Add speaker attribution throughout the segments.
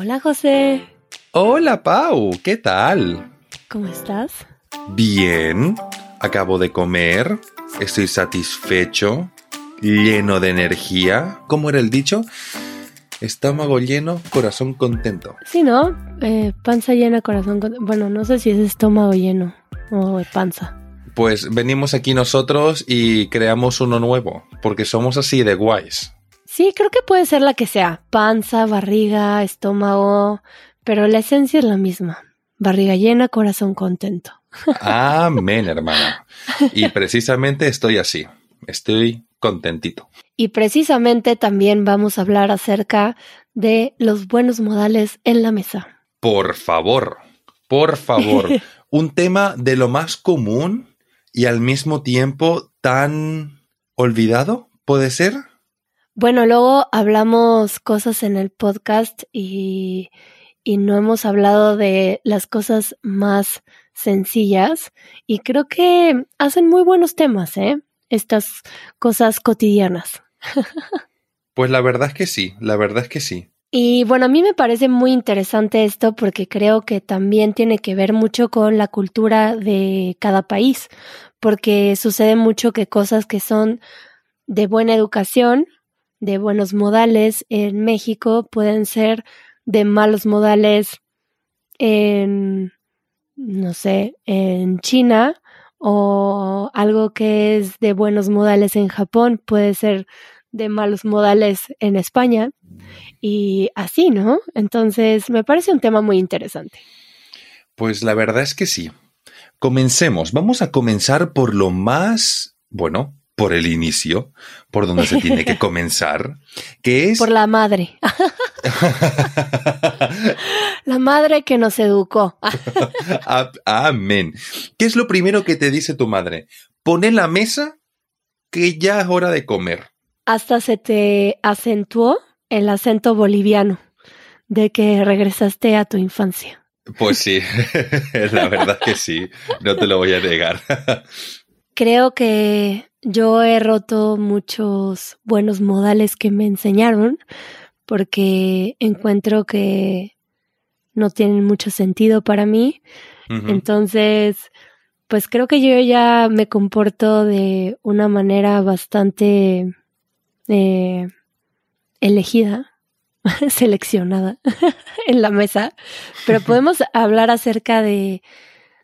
Speaker 1: Hola José.
Speaker 2: Hola Pau, ¿qué tal?
Speaker 1: ¿Cómo estás?
Speaker 2: Bien, acabo de comer, estoy satisfecho, lleno de energía. ¿Cómo era el dicho? Estómago lleno, corazón contento.
Speaker 1: Sí, ¿no? Eh, panza llena, corazón contento. Bueno, no sé si es estómago lleno o panza.
Speaker 2: Pues venimos aquí nosotros y creamos uno nuevo, porque somos así de guays.
Speaker 1: Sí, creo que puede ser la que sea. Panza, barriga, estómago, pero la esencia es la misma. Barriga llena, corazón contento.
Speaker 2: Amén, hermana. Y precisamente estoy así. Estoy contentito.
Speaker 1: Y precisamente también vamos a hablar acerca de los buenos modales en la mesa.
Speaker 2: Por favor, por favor. Un tema de lo más común y al mismo tiempo tan olvidado, ¿puede ser?
Speaker 1: Bueno, luego hablamos cosas en el podcast y, y no hemos hablado de las cosas más sencillas y creo que hacen muy buenos temas, ¿eh? Estas cosas cotidianas.
Speaker 2: pues la verdad es que sí, la verdad es que sí.
Speaker 1: Y bueno, a mí me parece muy interesante esto porque creo que también tiene que ver mucho con la cultura de cada país, porque sucede mucho que cosas que son de buena educación de buenos modales en México pueden ser de malos modales en, no sé, en China o algo que es de buenos modales en Japón puede ser de malos modales en España y así, ¿no? Entonces me parece un tema muy interesante.
Speaker 2: Pues la verdad es que sí. Comencemos. Vamos a comenzar por lo más, bueno, por el inicio, por donde se tiene que comenzar, que es...
Speaker 1: Por la madre. la madre que nos educó.
Speaker 2: Amén. ¿Qué es lo primero que te dice tu madre? Pone la mesa que ya es hora de comer.
Speaker 1: Hasta se te acentuó el acento boliviano de que regresaste a tu infancia.
Speaker 2: Pues sí, la verdad que sí, no te lo voy a negar.
Speaker 1: Creo que yo he roto muchos buenos modales que me enseñaron porque encuentro que no tienen mucho sentido para mí. Entonces, pues creo que yo ya me comporto de una manera bastante eh, elegida, seleccionada en la mesa, pero podemos hablar acerca de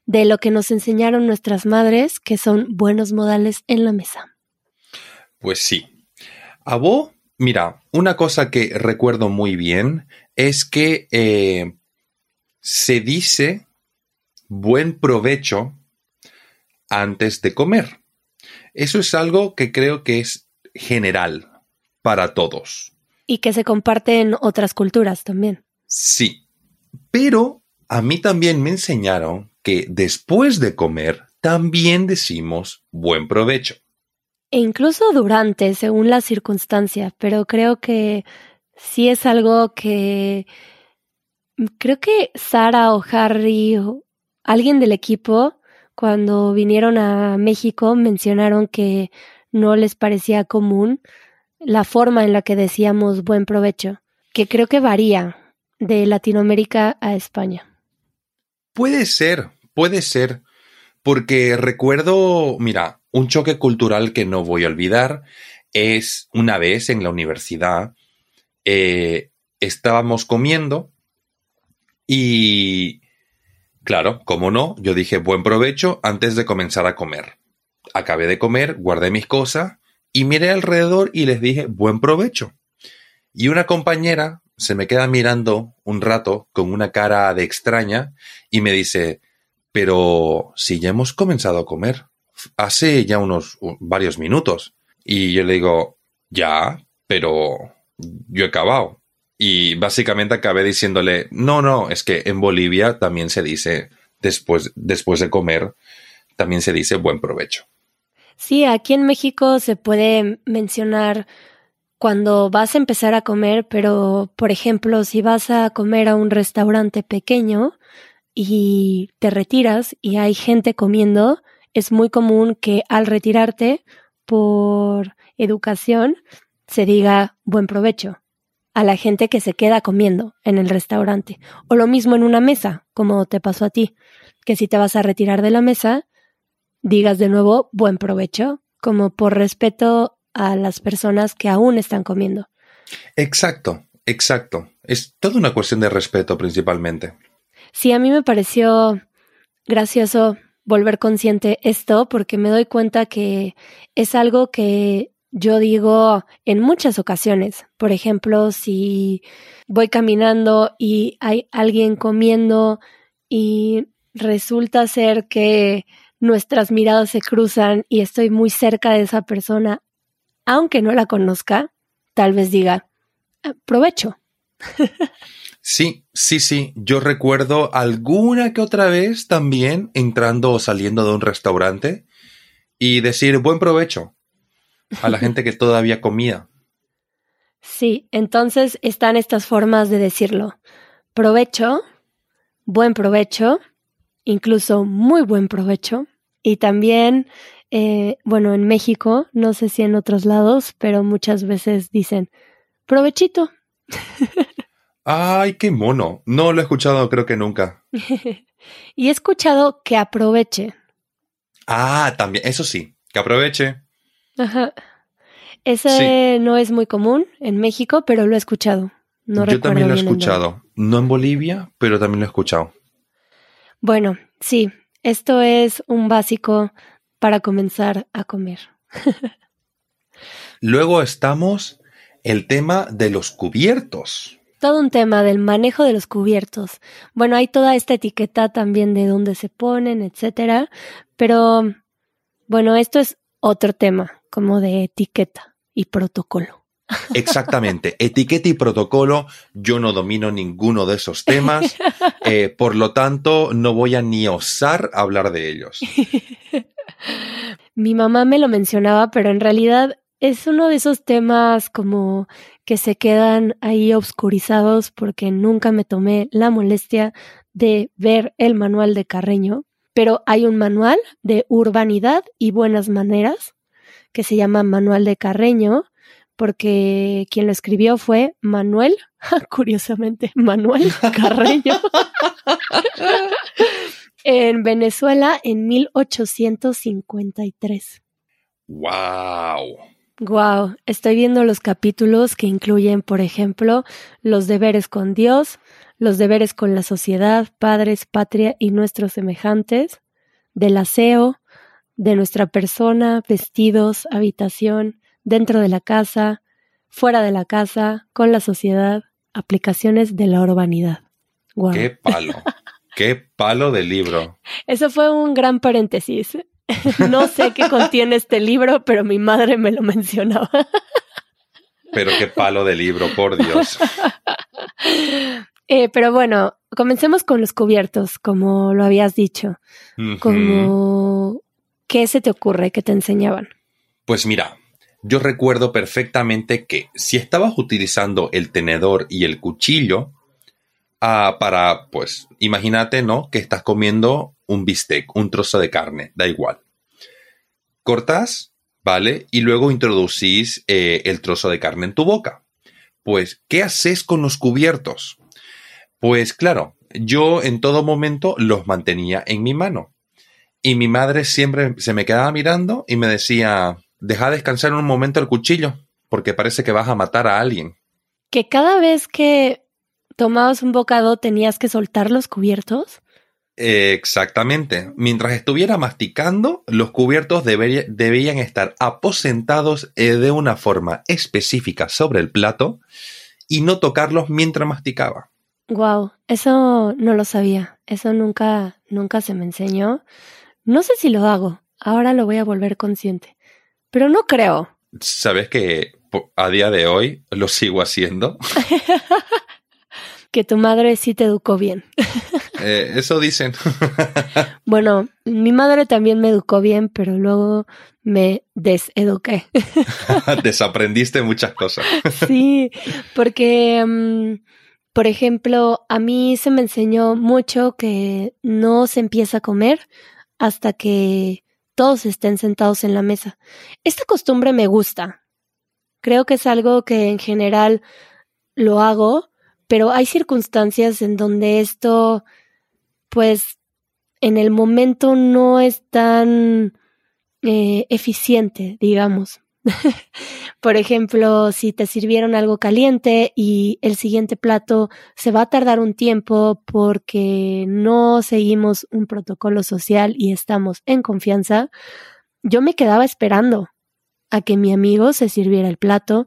Speaker 1: de lo que nos enseñaron nuestras madres, que son buenos modales en la mesa.
Speaker 2: Pues sí. A vos, mira, una cosa que recuerdo muy bien es que eh, se dice buen provecho antes de comer. Eso es algo que creo que es general para todos.
Speaker 1: Y que se comparte en otras culturas también.
Speaker 2: Sí, pero a mí también me enseñaron que después de comer también decimos buen provecho.
Speaker 1: E incluso durante, según la circunstancia, pero creo que sí es algo que creo que Sara o Harry o alguien del equipo cuando vinieron a México mencionaron que no les parecía común la forma en la que decíamos buen provecho, que creo que varía de Latinoamérica a España.
Speaker 2: Puede ser, puede ser, porque recuerdo, mira, un choque cultural que no voy a olvidar es una vez en la universidad, eh, estábamos comiendo y, claro, como no, yo dije buen provecho antes de comenzar a comer. Acabé de comer, guardé mis cosas y miré alrededor y les dije buen provecho. Y una compañera se me queda mirando un rato con una cara de extraña y me dice, pero si ya hemos comenzado a comer, hace ya unos varios minutos. Y yo le digo, ya, pero yo he acabado. Y básicamente acabé diciéndole, no, no, es que en Bolivia también se dice, después, después de comer, también se dice buen provecho.
Speaker 1: Sí, aquí en México se puede mencionar cuando vas a empezar a comer, pero por ejemplo, si vas a comer a un restaurante pequeño y te retiras y hay gente comiendo, es muy común que al retirarte por educación se diga buen provecho. a la gente que se queda comiendo en el restaurante. O lo mismo en una mesa, como te pasó a ti, que si te vas a retirar de la mesa, digas de nuevo buen provecho, como por respeto a las personas que aún están comiendo.
Speaker 2: Exacto, exacto. Es toda una cuestión de respeto principalmente.
Speaker 1: Sí, a mí me pareció gracioso volver consciente esto porque me doy cuenta que es algo que yo digo en muchas ocasiones. Por ejemplo, si voy caminando y hay alguien comiendo y resulta ser que nuestras miradas se cruzan y estoy muy cerca de esa persona, aunque no la conozca, tal vez diga, ah, provecho.
Speaker 2: Sí, sí, sí. Yo recuerdo alguna que otra vez también entrando o saliendo de un restaurante y decir buen provecho a la gente que todavía comía.
Speaker 1: Sí, entonces están estas formas de decirlo. Provecho, buen provecho, incluso muy buen provecho. Y también, eh, bueno, en México, no sé si en otros lados, pero muchas veces dicen provechito.
Speaker 2: Ay, qué mono. No lo he escuchado, creo que nunca.
Speaker 1: y he escuchado que aproveche.
Speaker 2: Ah, también, eso sí, que aproveche.
Speaker 1: Ajá. Ese no es muy común en México, pero lo he escuchado. No
Speaker 2: Yo también lo he escuchado. No en Bolivia, pero también lo he escuchado.
Speaker 1: Bueno, sí, esto es un básico para comenzar a comer.
Speaker 2: Luego estamos el tema de los cubiertos
Speaker 1: todo un tema del manejo de los cubiertos. Bueno, hay toda esta etiqueta también de dónde se ponen, etcétera, pero bueno, esto es otro tema, como de etiqueta y protocolo.
Speaker 2: Exactamente, etiqueta y protocolo, yo no domino ninguno de esos temas, eh, por lo tanto no voy a ni osar hablar de ellos.
Speaker 1: Mi mamá me lo mencionaba, pero en realidad es uno de esos temas como que se quedan ahí obscurizados porque nunca me tomé la molestia de ver el manual de Carreño, pero hay un manual de urbanidad y buenas maneras que se llama Manual de Carreño, porque quien lo escribió fue Manuel, curiosamente, Manuel Carreño, en Venezuela en 1853.
Speaker 2: ¡Wow!
Speaker 1: Wow, estoy viendo los capítulos que incluyen, por ejemplo, los deberes con Dios, los deberes con la sociedad, padres, patria y nuestros semejantes, del aseo, de nuestra persona, vestidos, habitación, dentro de la casa, fuera de la casa, con la sociedad, aplicaciones de la urbanidad.
Speaker 2: Wow. ¡Qué palo! ¡Qué palo de libro!
Speaker 1: Eso fue un gran paréntesis. no sé qué contiene este libro, pero mi madre me lo mencionaba.
Speaker 2: pero qué palo de libro, por Dios.
Speaker 1: Eh, pero bueno, comencemos con los cubiertos, como lo habías dicho. Como, ¿qué se te ocurre que te enseñaban?
Speaker 2: Pues mira, yo recuerdo perfectamente que si estabas utilizando el tenedor y el cuchillo ah, para, pues, imagínate, ¿no? Que estás comiendo un bistec, un trozo de carne, da igual. Cortás, ¿vale? Y luego introducís eh, el trozo de carne en tu boca. Pues, ¿qué haces con los cubiertos? Pues claro, yo en todo momento los mantenía en mi mano. Y mi madre siempre se me quedaba mirando y me decía, deja descansar un momento el cuchillo, porque parece que vas a matar a alguien.
Speaker 1: Que cada vez que tomabas un bocado tenías que soltar los cubiertos.
Speaker 2: Exactamente. Mientras estuviera masticando, los cubiertos debían estar aposentados eh, de una forma específica sobre el plato y no tocarlos mientras masticaba.
Speaker 1: Wow, eso no lo sabía. Eso nunca, nunca se me enseñó. No sé si lo hago. Ahora lo voy a volver consciente. Pero no creo.
Speaker 2: ¿Sabes que a día de hoy lo sigo haciendo?
Speaker 1: que tu madre sí te educó bien.
Speaker 2: Eh, eso dicen.
Speaker 1: bueno, mi madre también me educó bien, pero luego me deseduqué.
Speaker 2: Desaprendiste muchas cosas.
Speaker 1: sí, porque, mm, por ejemplo, a mí se me enseñó mucho que no se empieza a comer hasta que todos estén sentados en la mesa. Esta costumbre me gusta. Creo que es algo que en general lo hago, pero hay circunstancias en donde esto, pues, en el momento no es tan eh, eficiente, digamos. Por ejemplo, si te sirvieron algo caliente y el siguiente plato se va a tardar un tiempo porque no seguimos un protocolo social y estamos en confianza, yo me quedaba esperando a que mi amigo se sirviera el plato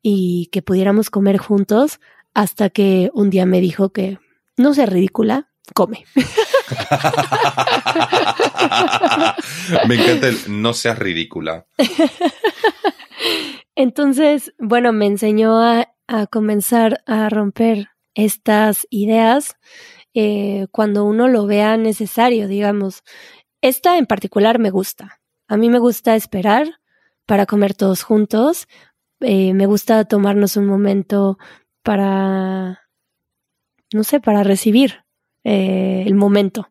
Speaker 1: y que pudiéramos comer juntos hasta que un día me dijo que no sea ridícula, come.
Speaker 2: Me encanta el no seas ridícula.
Speaker 1: Entonces, bueno, me enseñó a, comenzar a romper estas ideas eh, cuando uno lo vea necesario, digamos. Esta en particular me gusta. A mí me gusta esperar para comer todos juntos. Eh, me gusta tomarnos un momento para, no sé, para recibir eh, el momento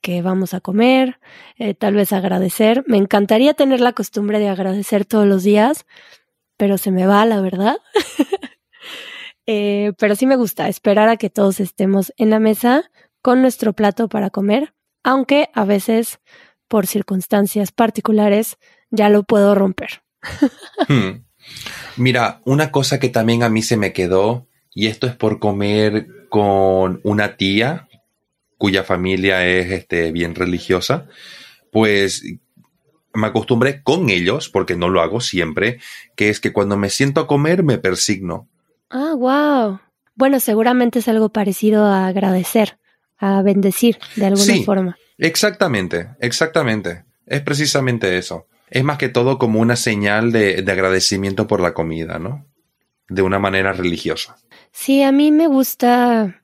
Speaker 1: que vamos a comer, eh, tal vez agradecer. Me encantaría tener la costumbre de agradecer todos los días, pero se me va, la verdad. Eh, pero sí me gusta esperar a que todos estemos en la mesa con nuestro plato para comer, aunque a veces, por circunstancias particulares, ya lo puedo romper.
Speaker 2: Hmm. Mira, una cosa que también a mí se me quedó, y esto es por comer con una tía cuya familia es este, bien religiosa, pues me acostumbré con ellos, porque no lo hago siempre, que es que cuando me siento a comer me persigno.
Speaker 1: Ah, wow. Bueno, seguramente es algo parecido a agradecer, a bendecir de alguna forma.
Speaker 2: Exactamente, exactamente. Es precisamente eso. Es más que todo como una señal de, de agradecimiento por la comida, ¿no? De una manera religiosa.
Speaker 1: Sí, a mí me gusta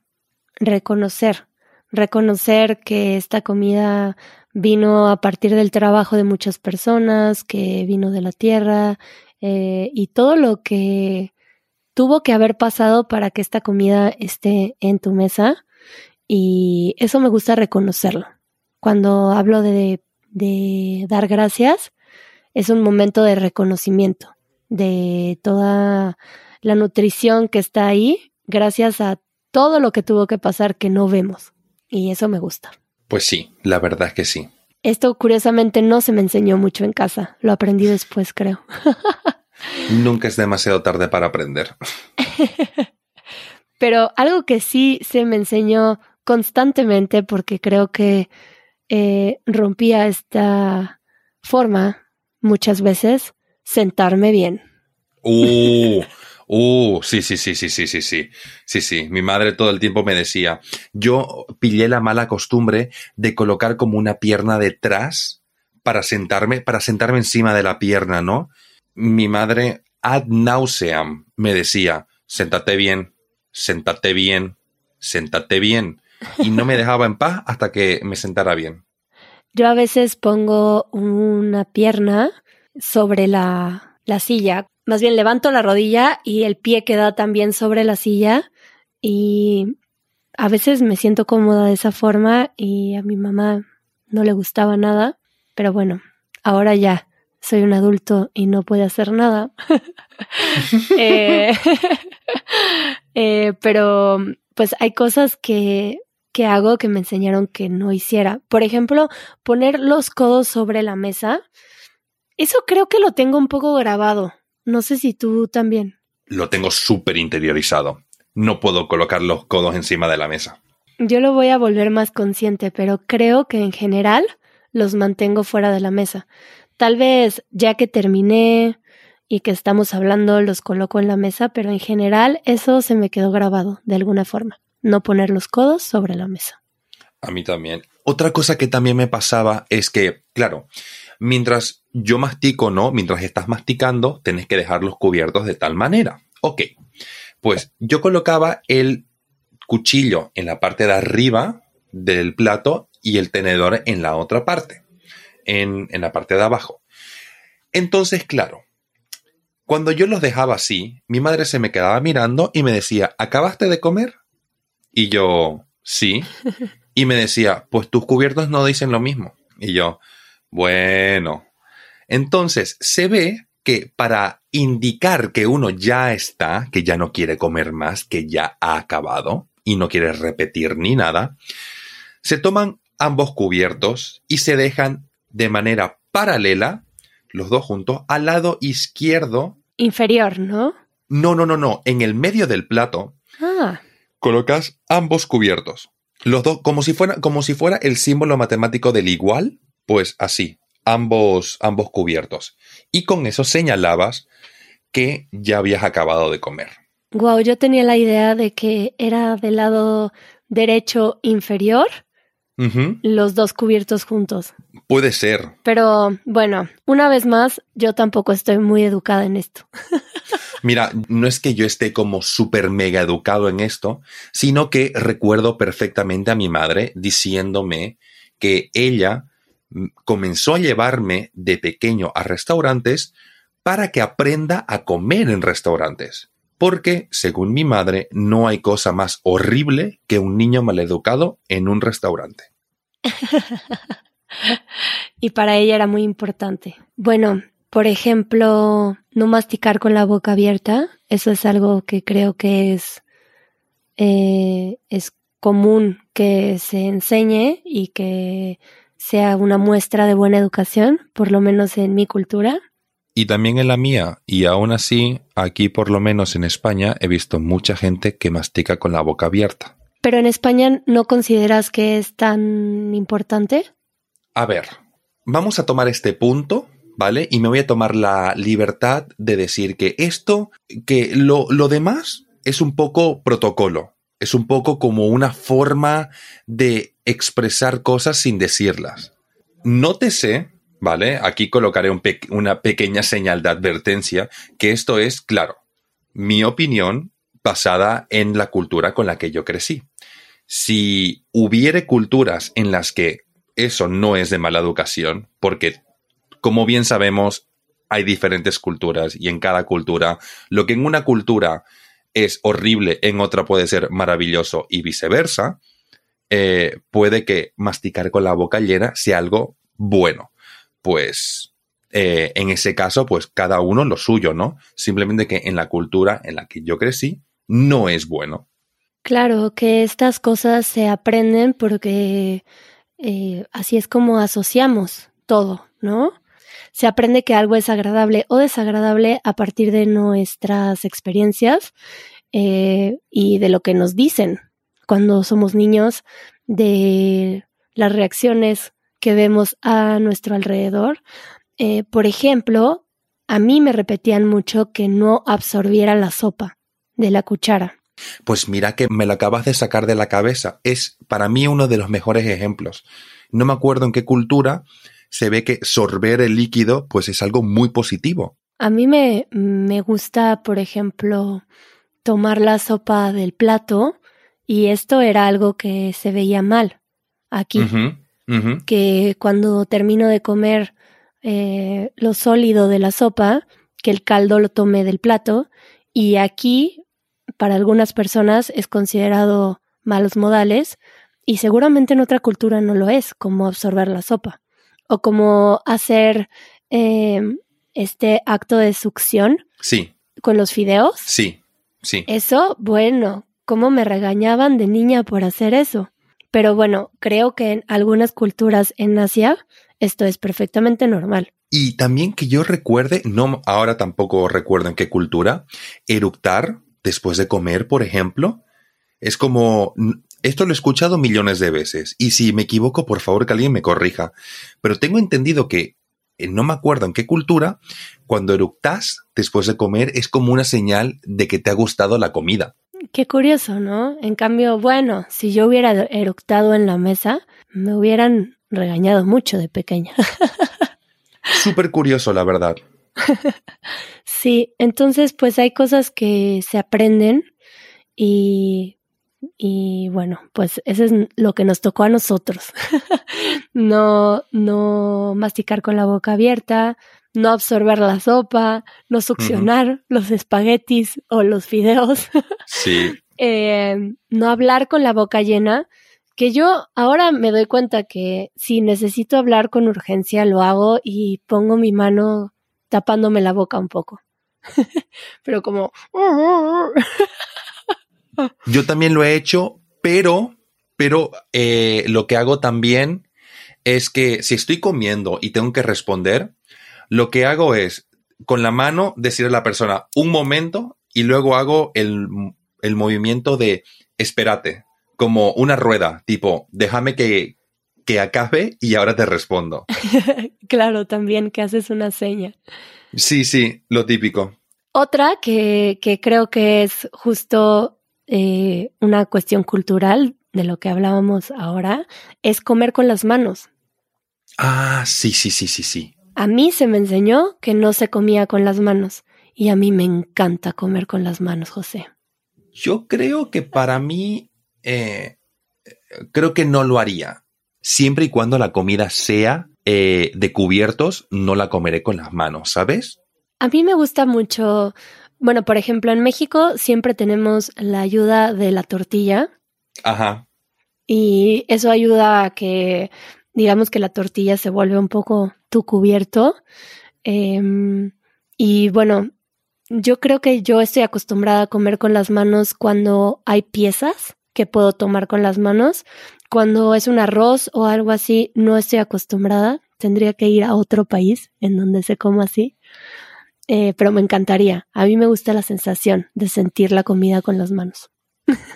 Speaker 1: reconocer reconocer que esta comida vino a partir del trabajo de muchas personas, que vino de la tierra eh, y todo lo que tuvo que haber pasado para que esta comida esté en tu mesa y eso me gusta reconocerlo. Cuando hablo de, de dar gracias, es un momento de reconocimiento de toda la nutrición que está ahí gracias a todo lo que tuvo que pasar que no vemos y eso me gusta.
Speaker 2: Pues sí, la verdad es que sí.
Speaker 1: Esto curiosamente no se me enseñó mucho en casa, lo aprendí después, creo.
Speaker 2: Nunca es demasiado tarde para aprender.
Speaker 1: Pero algo que sí se me enseñó constantemente, porque creo que eh, rompía esta forma muchas veces, sentarme bien.
Speaker 2: Uh, Uh, sí, sí, sí, sí, sí, sí, sí. Sí, sí. Mi madre todo el tiempo me decía. Yo pillé la mala costumbre de colocar como una pierna detrás para sentarme, para sentarme encima de la pierna, ¿no? Mi madre ad nauseam me decía, sentate bien, sentate bien, sentate bien. Y no me dejaba en paz hasta que me sentara bien.
Speaker 1: Yo a veces pongo una pierna sobre la, la silla más bien levanto la rodilla y el pie queda también sobre la silla y a veces me siento cómoda de esa forma y a mi mamá no le gustaba nada, pero bueno, ahora ya soy un adulto y no puede hacer nada. Eh, eh, pero pues hay cosas que, que hago que me enseñaron que no hiciera. Por ejemplo, poner los codos sobre la mesa. Eso creo que lo tengo un poco grabado. No sé si tú también.
Speaker 2: Lo tengo súper interiorizado. No puedo colocar los codos encima de la mesa.
Speaker 1: Yo lo voy a volver más consciente, pero creo que en general los mantengo fuera de la mesa. Tal vez ya que terminé y que estamos hablando los coloco en la mesa, pero en general eso se me quedó grabado de alguna forma. No poner los codos sobre la mesa.
Speaker 2: A mí también. Otra cosa que también me pasaba es que, claro, mientras yo mastico, ¿no? Mientras estás masticando, tenés que dejarlos cubiertos de tal manera. Ok, pues yo colocaba el cuchillo en la parte de arriba del plato y el tenedor en la otra parte, en, en la parte de abajo. Entonces, claro, cuando yo los dejaba así, mi madre se me quedaba mirando y me decía, ¿acabaste de comer? Y yo, sí. Y me decía, pues tus cubiertos no dicen lo mismo. Y yo, bueno. Entonces, se ve que para indicar que uno ya está, que ya no quiere comer más, que ya ha acabado y no quiere repetir ni nada, se toman ambos cubiertos y se dejan de manera paralela, los dos juntos, al lado izquierdo.
Speaker 1: Inferior, ¿no?
Speaker 2: No, no, no, no. En el medio del plato
Speaker 1: Ah,
Speaker 2: colocas ambos cubiertos. Los dos, como si fuera, como si fuera el símbolo matemático del igual, pues así, ambos, ambos cubiertos. Y con eso señalabas que ya habías acabado de comer.
Speaker 1: wow, yo tenía la idea de que era del lado derecho inferior los dos cubiertos juntos.
Speaker 2: Puede ser.
Speaker 1: Pero bueno, una vez más, yo tampoco estoy muy educada en esto.
Speaker 2: Mira, no es que yo esté como súper mega educado en esto, sino que recuerdo perfectamente a mi madre diciéndome que ella comenzó a llevarme de pequeño a restaurantes para que aprenda a comer en restaurantes. Porque, según mi madre, no hay cosa más horrible que un niño maleducado en un restaurante.
Speaker 1: Y para ella era muy importante. Bueno, por ejemplo, no masticar con la boca abierta. Eso es algo que creo que es, eh, es común que se enseñe y que sea una muestra de buena educación, por lo menos en mi cultura.
Speaker 2: Y también en la mía, y aún así, aquí por lo menos en España, he visto mucha gente que mastica con la boca abierta.
Speaker 1: Pero en España no consideras que es tan importante.
Speaker 2: A ver, vamos a tomar este punto, ¿vale? Y me voy a tomar la libertad de decir que esto, que lo, lo demás es un poco protocolo, es un poco como una forma de expresar cosas sin decirlas. Nótese, ¿vale? Aquí colocaré una pequeña señal de advertencia, que esto es, claro, mi opinión basada en la cultura con la que yo crecí. Si hubiere culturas en las que eso no es de mala educación, porque como bien sabemos, hay diferentes culturas y en cada cultura, lo que en una cultura es horrible, en otra puede ser maravilloso y viceversa, eh, puede que masticar con la boca llena sea algo bueno. Pues eh, en ese caso, pues cada uno lo suyo, ¿no? Simplemente que en la cultura en la que yo crecí, no es bueno.
Speaker 1: Claro, que estas cosas se aprenden porque eh, así es como asociamos todo, ¿no? Se aprende que algo es agradable o desagradable a partir de nuestras experiencias eh, y de lo que nos dicen cuando somos niños, de las reacciones que vemos a nuestro alrededor. Eh, por ejemplo, a mí me repetían mucho que no absorbiera la sopa de la cuchara.
Speaker 2: Pues mira que me lo acabas de sacar de la cabeza. Es para mí uno de los mejores ejemplos. No me acuerdo en qué cultura se ve que sorber el líquido pues es algo muy positivo.
Speaker 1: A mí me, me gusta, por ejemplo, tomar la sopa del plato y esto era algo que se veía mal aquí, que cuando termino de comer eh, lo sólido de la sopa, que el caldo lo tome del plato y aquí para algunas personas es considerado malos modales y seguramente en otra cultura no lo es, como absorber la sopa o como hacer eh, este acto de succión
Speaker 2: Sí,
Speaker 1: con los fideos.
Speaker 2: sí, sí.
Speaker 1: Eso, bueno, cómo me regañaban de niña por hacer eso. Pero bueno, creo que en algunas culturas en Asia esto es perfectamente normal.
Speaker 2: Y también que yo recuerde, no ahora tampoco recuerdo en qué cultura, eructar después de comer, por ejemplo, es como esto lo he escuchado millones de veces y si me equivoco, por favor que alguien me corrija, pero tengo entendido que eh, no me acuerdo en qué cultura, cuando eructas después de comer es como una señal de que te ha gustado la comida.
Speaker 1: Qué curioso, ¿no? En cambio, bueno, si yo hubiera eructado en la mesa, me hubieran regañado mucho de pequeña.
Speaker 2: Súper curioso, la verdad.
Speaker 1: sí, entonces pues hay cosas que se aprenden y, y bueno, pues eso es lo que nos tocó a nosotros. no, no masticar con la boca abierta, no absorber la sopa, no succionar uh -huh. los espaguetis o los fideos.
Speaker 2: sí.
Speaker 1: Eh, no hablar con la boca llena, que yo ahora me doy cuenta que si necesito hablar con urgencia lo hago y pongo mi mano tapándome la boca un poco. pero como...
Speaker 2: Yo también lo he hecho, pero, pero eh, lo que hago también es que si estoy comiendo y tengo que responder, lo que hago es con la mano decirle a la persona un momento y luego hago el, el movimiento de espérate, como una rueda, tipo, déjame que, que acabe y ahora te respondo.
Speaker 1: claro, también que haces una seña.
Speaker 2: Sí, sí, lo típico.
Speaker 1: Otra que, que creo que es justo eh, una cuestión cultural de lo que hablábamos ahora es comer con las manos.
Speaker 2: Ah, sí, sí, sí, sí, sí.
Speaker 1: A mí se me enseñó que no se comía con las manos y a mí me encanta comer con las manos, José.
Speaker 2: Yo creo que para mí, eh, creo que no lo haría. Siempre y cuando la comida sea eh, de cubiertos, no la comeré con las manos, ¿sabes?
Speaker 1: A mí me gusta mucho, bueno, por ejemplo, en México siempre tenemos la ayuda de la tortilla.
Speaker 2: Ajá.
Speaker 1: Y eso ayuda a que, digamos que la tortilla se vuelve un poco tu cubierto. Em, y bueno, yo creo que yo estoy acostumbrada a comer con las manos cuando hay piezas que puedo tomar con las manos. Cuando es un arroz o algo así, no estoy acostumbrada. Tendría que ir a otro país en donde se coma así. Eh, pero me encantaría. A mí me gusta la sensación de sentir la comida con las manos.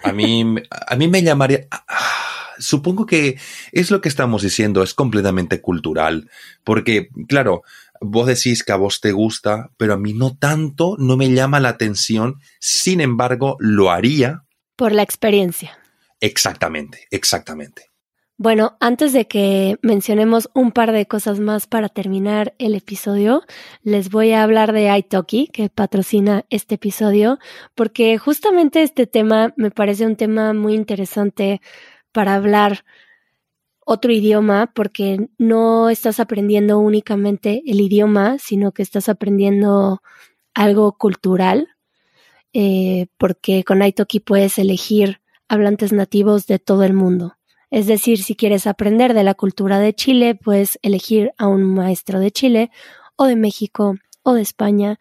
Speaker 2: A mí, a mí me llamaría. Ah, supongo que es lo que estamos diciendo, es completamente cultural. Porque, claro, vos decís que a vos te gusta, pero a mí no tanto, no me llama la atención. Sin embargo, lo haría.
Speaker 1: Por la experiencia.
Speaker 2: Exactamente, exactamente.
Speaker 1: Bueno, antes de que mencionemos un par de cosas más para terminar el episodio, les voy a hablar de iTalki, que patrocina este episodio, porque justamente este tema me parece un tema muy interesante para hablar otro idioma, porque no estás aprendiendo únicamente el idioma, sino que estás aprendiendo algo cultural, eh, porque con iTalki puedes elegir hablantes nativos de todo el mundo. Es decir, si quieres aprender de la cultura de Chile, puedes elegir a un maestro de Chile o de México o de España.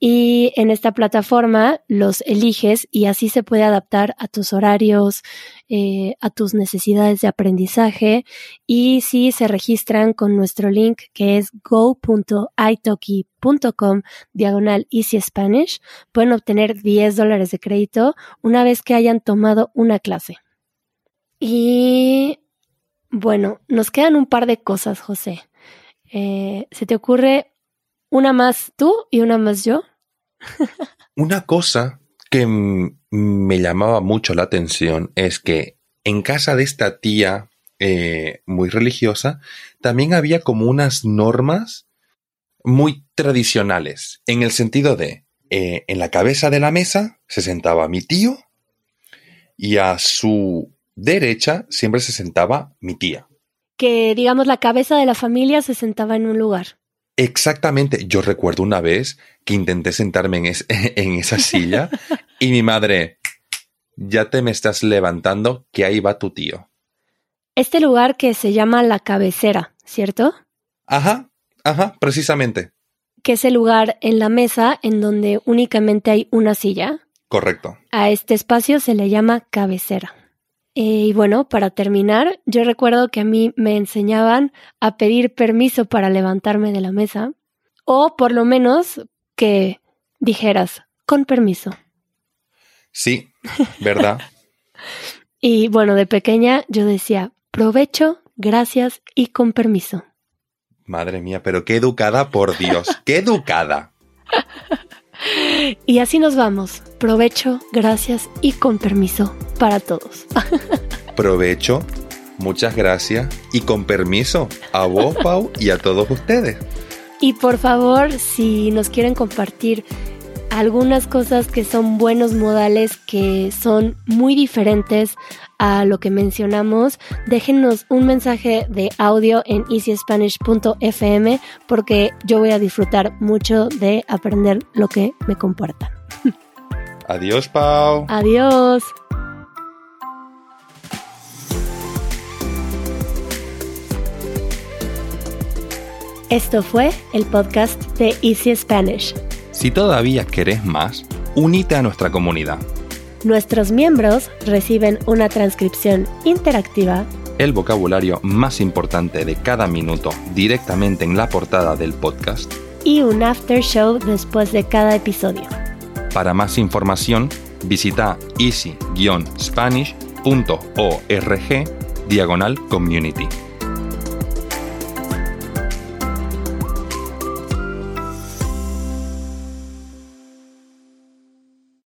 Speaker 1: Y en esta plataforma los eliges y así se puede adaptar a tus horarios, eh, a tus necesidades de aprendizaje. Y si se registran con nuestro link que es go.italki.com diagonal Easy Spanish, pueden obtener 10 dólares de crédito una vez que hayan tomado una clase. Y bueno, nos quedan un par de cosas, José. Eh, ¿Se te ocurre una más tú y una más yo?
Speaker 2: una cosa que me llamaba mucho la atención es que en casa de esta tía eh, muy religiosa también había como unas normas muy tradicionales, en el sentido de, eh, en la cabeza de la mesa se sentaba mi tío y a su derecha siempre se sentaba mi tía.
Speaker 1: Que, digamos, la cabeza de la familia se sentaba en un lugar.
Speaker 2: Exactamente. Yo recuerdo una vez que intenté sentarme en, en esa silla y mi madre, ya te me estás levantando, que ahí va tu tío.
Speaker 1: Este lugar que se llama la cabecera, ¿cierto?
Speaker 2: Ajá, ajá, precisamente.
Speaker 1: Que es el lugar en la mesa en donde únicamente hay una silla.
Speaker 2: Correcto.
Speaker 1: A este espacio se le llama cabecera. Eh, y bueno, para terminar, yo recuerdo que a mí me enseñaban a pedir permiso para levantarme de la mesa, o por lo menos que dijeras, con permiso.
Speaker 2: Sí, ¿verdad?
Speaker 1: y bueno, de pequeña yo decía, provecho, gracias y con permiso.
Speaker 2: Madre mía, pero qué educada, por Dios, qué educada.
Speaker 1: Y así nos vamos. Provecho, gracias y con permiso para todos.
Speaker 2: Provecho, muchas gracias y con permiso a vos, Pau, y a todos ustedes.
Speaker 1: Y por favor, si nos quieren compartir algunas cosas que son buenos modales que son muy diferentes a lo que mencionamos, déjenos un mensaje de audio en easyspanish.fm porque yo voy a disfrutar mucho de aprender lo que me comporta.
Speaker 2: Adiós, Pau.
Speaker 1: Adiós. Esto fue el podcast de Easy Spanish.
Speaker 2: Si todavía querés más, unite a nuestra comunidad.
Speaker 1: Nuestros miembros reciben una transcripción interactiva,
Speaker 2: El vocabulario más importante de cada minuto directamente en la portada del podcast.
Speaker 1: y un after show después de cada episodio.
Speaker 2: Para más información, visita easy-spanish.org diagonal community.